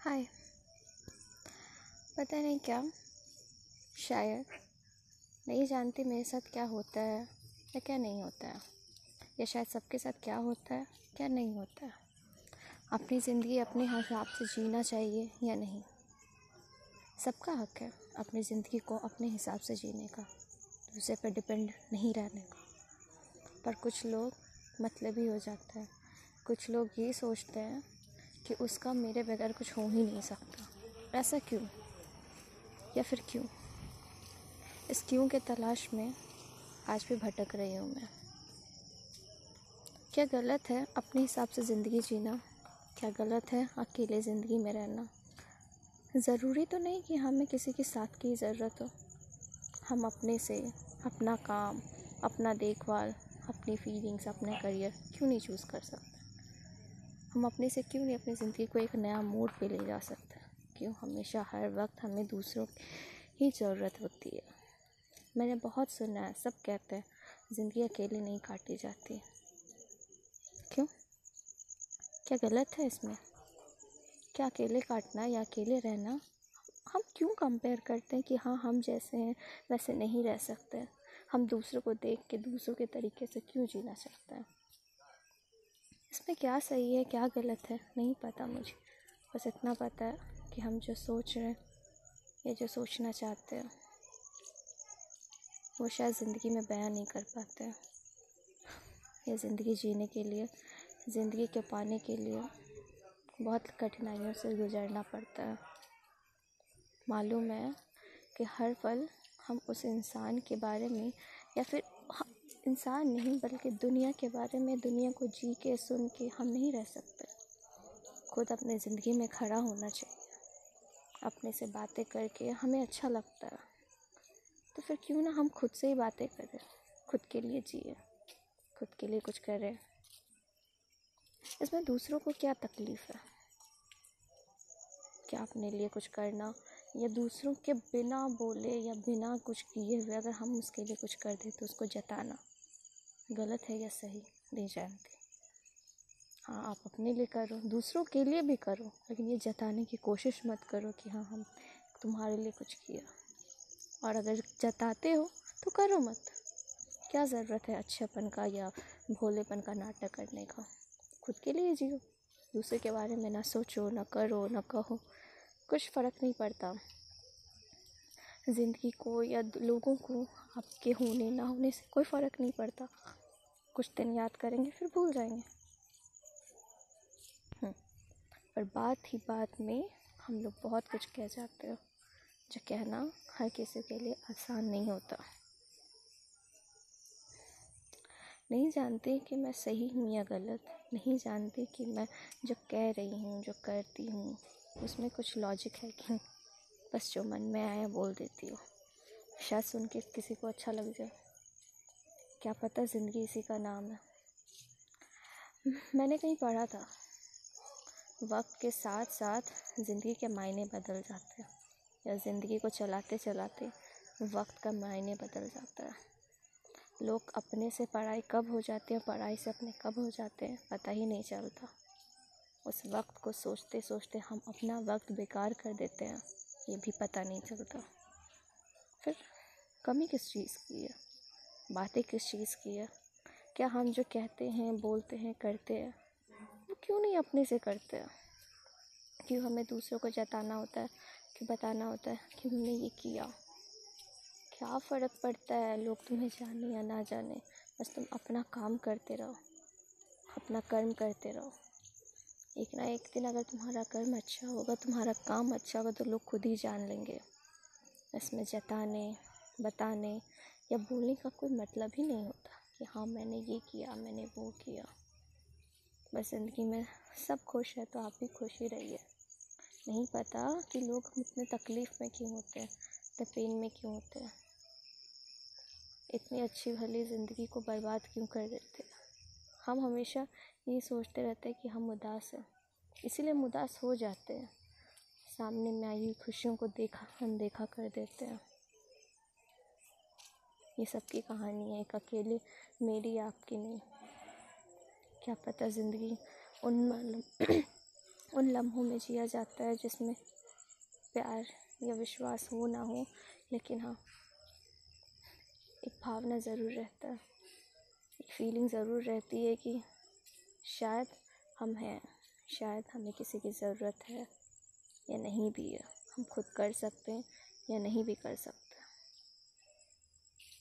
हाय पता नहीं क्या? शायद। नहीं जानती मेरे साथ क्या होता है या क्या नहीं होता है। या शायद सबके साथ क्या होता है, क्या नहीं होता है। अपनी ज़िंदगी अपने हिसाब से जीना चाहिए या नहीं? सबका हक है अपनी ज़िंदगी को अपने हिसाब से जीने का, दूसरे पर डिपेंड नहीं रहने का। पर कुछ लोग मतलब ही हो जाते हैं। कुछ लोग ये सोचते हैं कि उसका मेरे बगैर कुछ हो ही नहीं सकता। ऐसा क्यों? या फिर क्यों? इस क्यों के तलाश में आज भी भटक रही हूँ मैं। क्या गलत है अपने हिसाब से ज़िंदगी जीना? क्या गलत है अकेले ज़िंदगी में रहना? ज़रूरी तो नहीं कि हमें किसी के साथ की ज़रूरत हो। हम अपने से, अपना काम, अपना देखभाल, अपनी फीलिंग्स अपना करियर क्यों नहीं चूज़ कर सकते? हम अपने से क्यों नहीं अपनी ज़िंदगी को एक नया मोड पे ले जा सकते? क्यों? हमेशा हर वक्त हमें दूसरों की ही ज़रूरत होती है। मैंने बहुत सुना है, सब कहते हैं, ज़िंदगी अकेले नहीं काटी जाती। क्यों? क्या गलत है इसमें? क्या अकेले काटना या अकेले रहना? हम क्यों कंपेयर करते हैं कि हाँ हम जैसे हैं, वैसे नहीं रह सकते? हम दूसरों को देख के, दूसरों के तरीके से क्यों जीना चाहते हैं? इसमें क्या सही है, क्या गलत है, नहीं पता मुझे। बस इतना पता है कि हम जो सोच रहे हैं, या जो सोचना चाहते हैं, वो शायद ज़िंदगी में बयान नहीं कर पाते हैं। ये ज़िंदगी जीने के लिए, ज़िंदगी के पाने के लिए बहुत कठिनाइयों से गुजरना पड़ता है। मालूम है कि हर पल हम उस इंसान के बारे में, या फिर इंसान नहीं, बल्कि दुनिया के बारे में, दुनिया को जी के, सुन के हम नहीं रह सकते। खुद अपने ज़िंदगी में खड़ा होना चाहिए। अपने से बातें करके हमें अच्छा लगता है। तो फिर क्यों ना हम खुद से ही बातें करें। खुद के लिए जिए। खुद के लिए कुछ करें। इसमें दूसरों को क्या तकलीफ़ है? क्या अपने लिए कुछ करना या दूसरों के बिना बोले या बिना कुछ किए हुए अगर हम उसके लिए कुछ कर दें तो उसको जताना। गलत है या सही, नहीं जानती। हाँ आप अपने लिए करो, दूसरों के लिए भी करो, लेकिन ये जताने की कोशिश मत करो कि हाँ हम तुम्हारे लिए कुछ किया। और अगर जताते हो तो करो मत। क्या ज़रूरत है अच्छेपन का या भोलेपन का नाटक करने का? खुद के लिए जियो, दूसरे के बारे में ना सोचो, ना करो, ना कहो। कुछ फ़र्क नहीं पड़ता। ज़िंदगी को या लोगों को आपके होने ना होने से कोई फ़र्क नहीं पड़ता। कुछ दिन याद करेंगे फिर भूल जाएँगे। हम्म, पर बात ही बात में हम लोग बहुत कुछ कह जाते हो जो कहना हर किसी के लिए आसान नहीं होता। नहीं जानती कि मैं सही हूँ या गलत नहीं जानती कि मैं जो कह रही हूँ जो करती हूँ उसमें कुछ लॉजिक है कि बस जो मन में आया बोल देती हूँ। शायद सुन के किसी को अच्छा लग जाए। क्या पता ज़िंदगी इसी का नाम है। मैंने कहीं पढ़ा था, वक्त के साथ साथ ज़िंदगी के मायने बदल जाते हैं, या ज़िंदगी को चलाते चलाते वक्त का मायने बदल जाता है। लोग अपने से पढ़ाई कब हो जाती है पढ़ाई से अपने कब हो जाते हैं, पता ही नहीं चलता। उस वक्त को सोचते सोचते हम अपना वक्त बेकार कर देते हैं, ये भी पता नहीं चलता। फिर कमी किस चीज़ की है? बातें किस चीज़ की है? क्या हम जो कहते हैं, बोलते हैं, करते हैं, वो क्यों नहीं अपने से करते हैं? क्यों हमें दूसरों को जताना होता है कि बताना होता है कि हमने ये किया? क्या फ़र्क पड़ता है? लोग तुम्हें जाने या ना जाने। बस तुम अपना काम करते रहो, अपना कर्म करते रहो। एक ना एक दिन अगर तुम्हारा कर्म अच्छा होगा, तुम्हारा काम अच्छा होगा तो लोग खुद ही जान लेंगे। इसमें जताने, बताने या बोलने का कोई मतलब ही नहीं होता कि हाँ मैंने ये किया, मैंने वो किया। बस ज़िंदगी में सब खुश है तो आप भी खुश ही रहिए। नहीं पता कि लोग इतने तकलीफ़ में क्यों होते हैं, इतने पेन में क्यों होते हैं। इतनी अच्छी भली ज़िंदगी को बर्बाद क्यों कर देते हैं? हम हमेशा यही सोचते रहते हैं कि हम उदास हैं, इसीलिए हम उदास हो जाते हैं। सामने में आई हुई खुशियों को देखा, अनदेखा कर देते हैं। ये सबकी कहानी है, एक अकेले, मेरी आपकी नहीं। क्या पता ज़िंदगी उन उन लम्हों में जिया जाता है जिसमें प्यार या विश्वास हो ना हो, लेकिन हाँ एक भावना ज़रूर रहता है। एक फीलिंग ज़रूर रहती है कि शायद हम हैं, शायद हमें किसी की ज़रूरत है या नहीं भी है। हम खुद कर सकते हैं या नहीं भी कर सकते।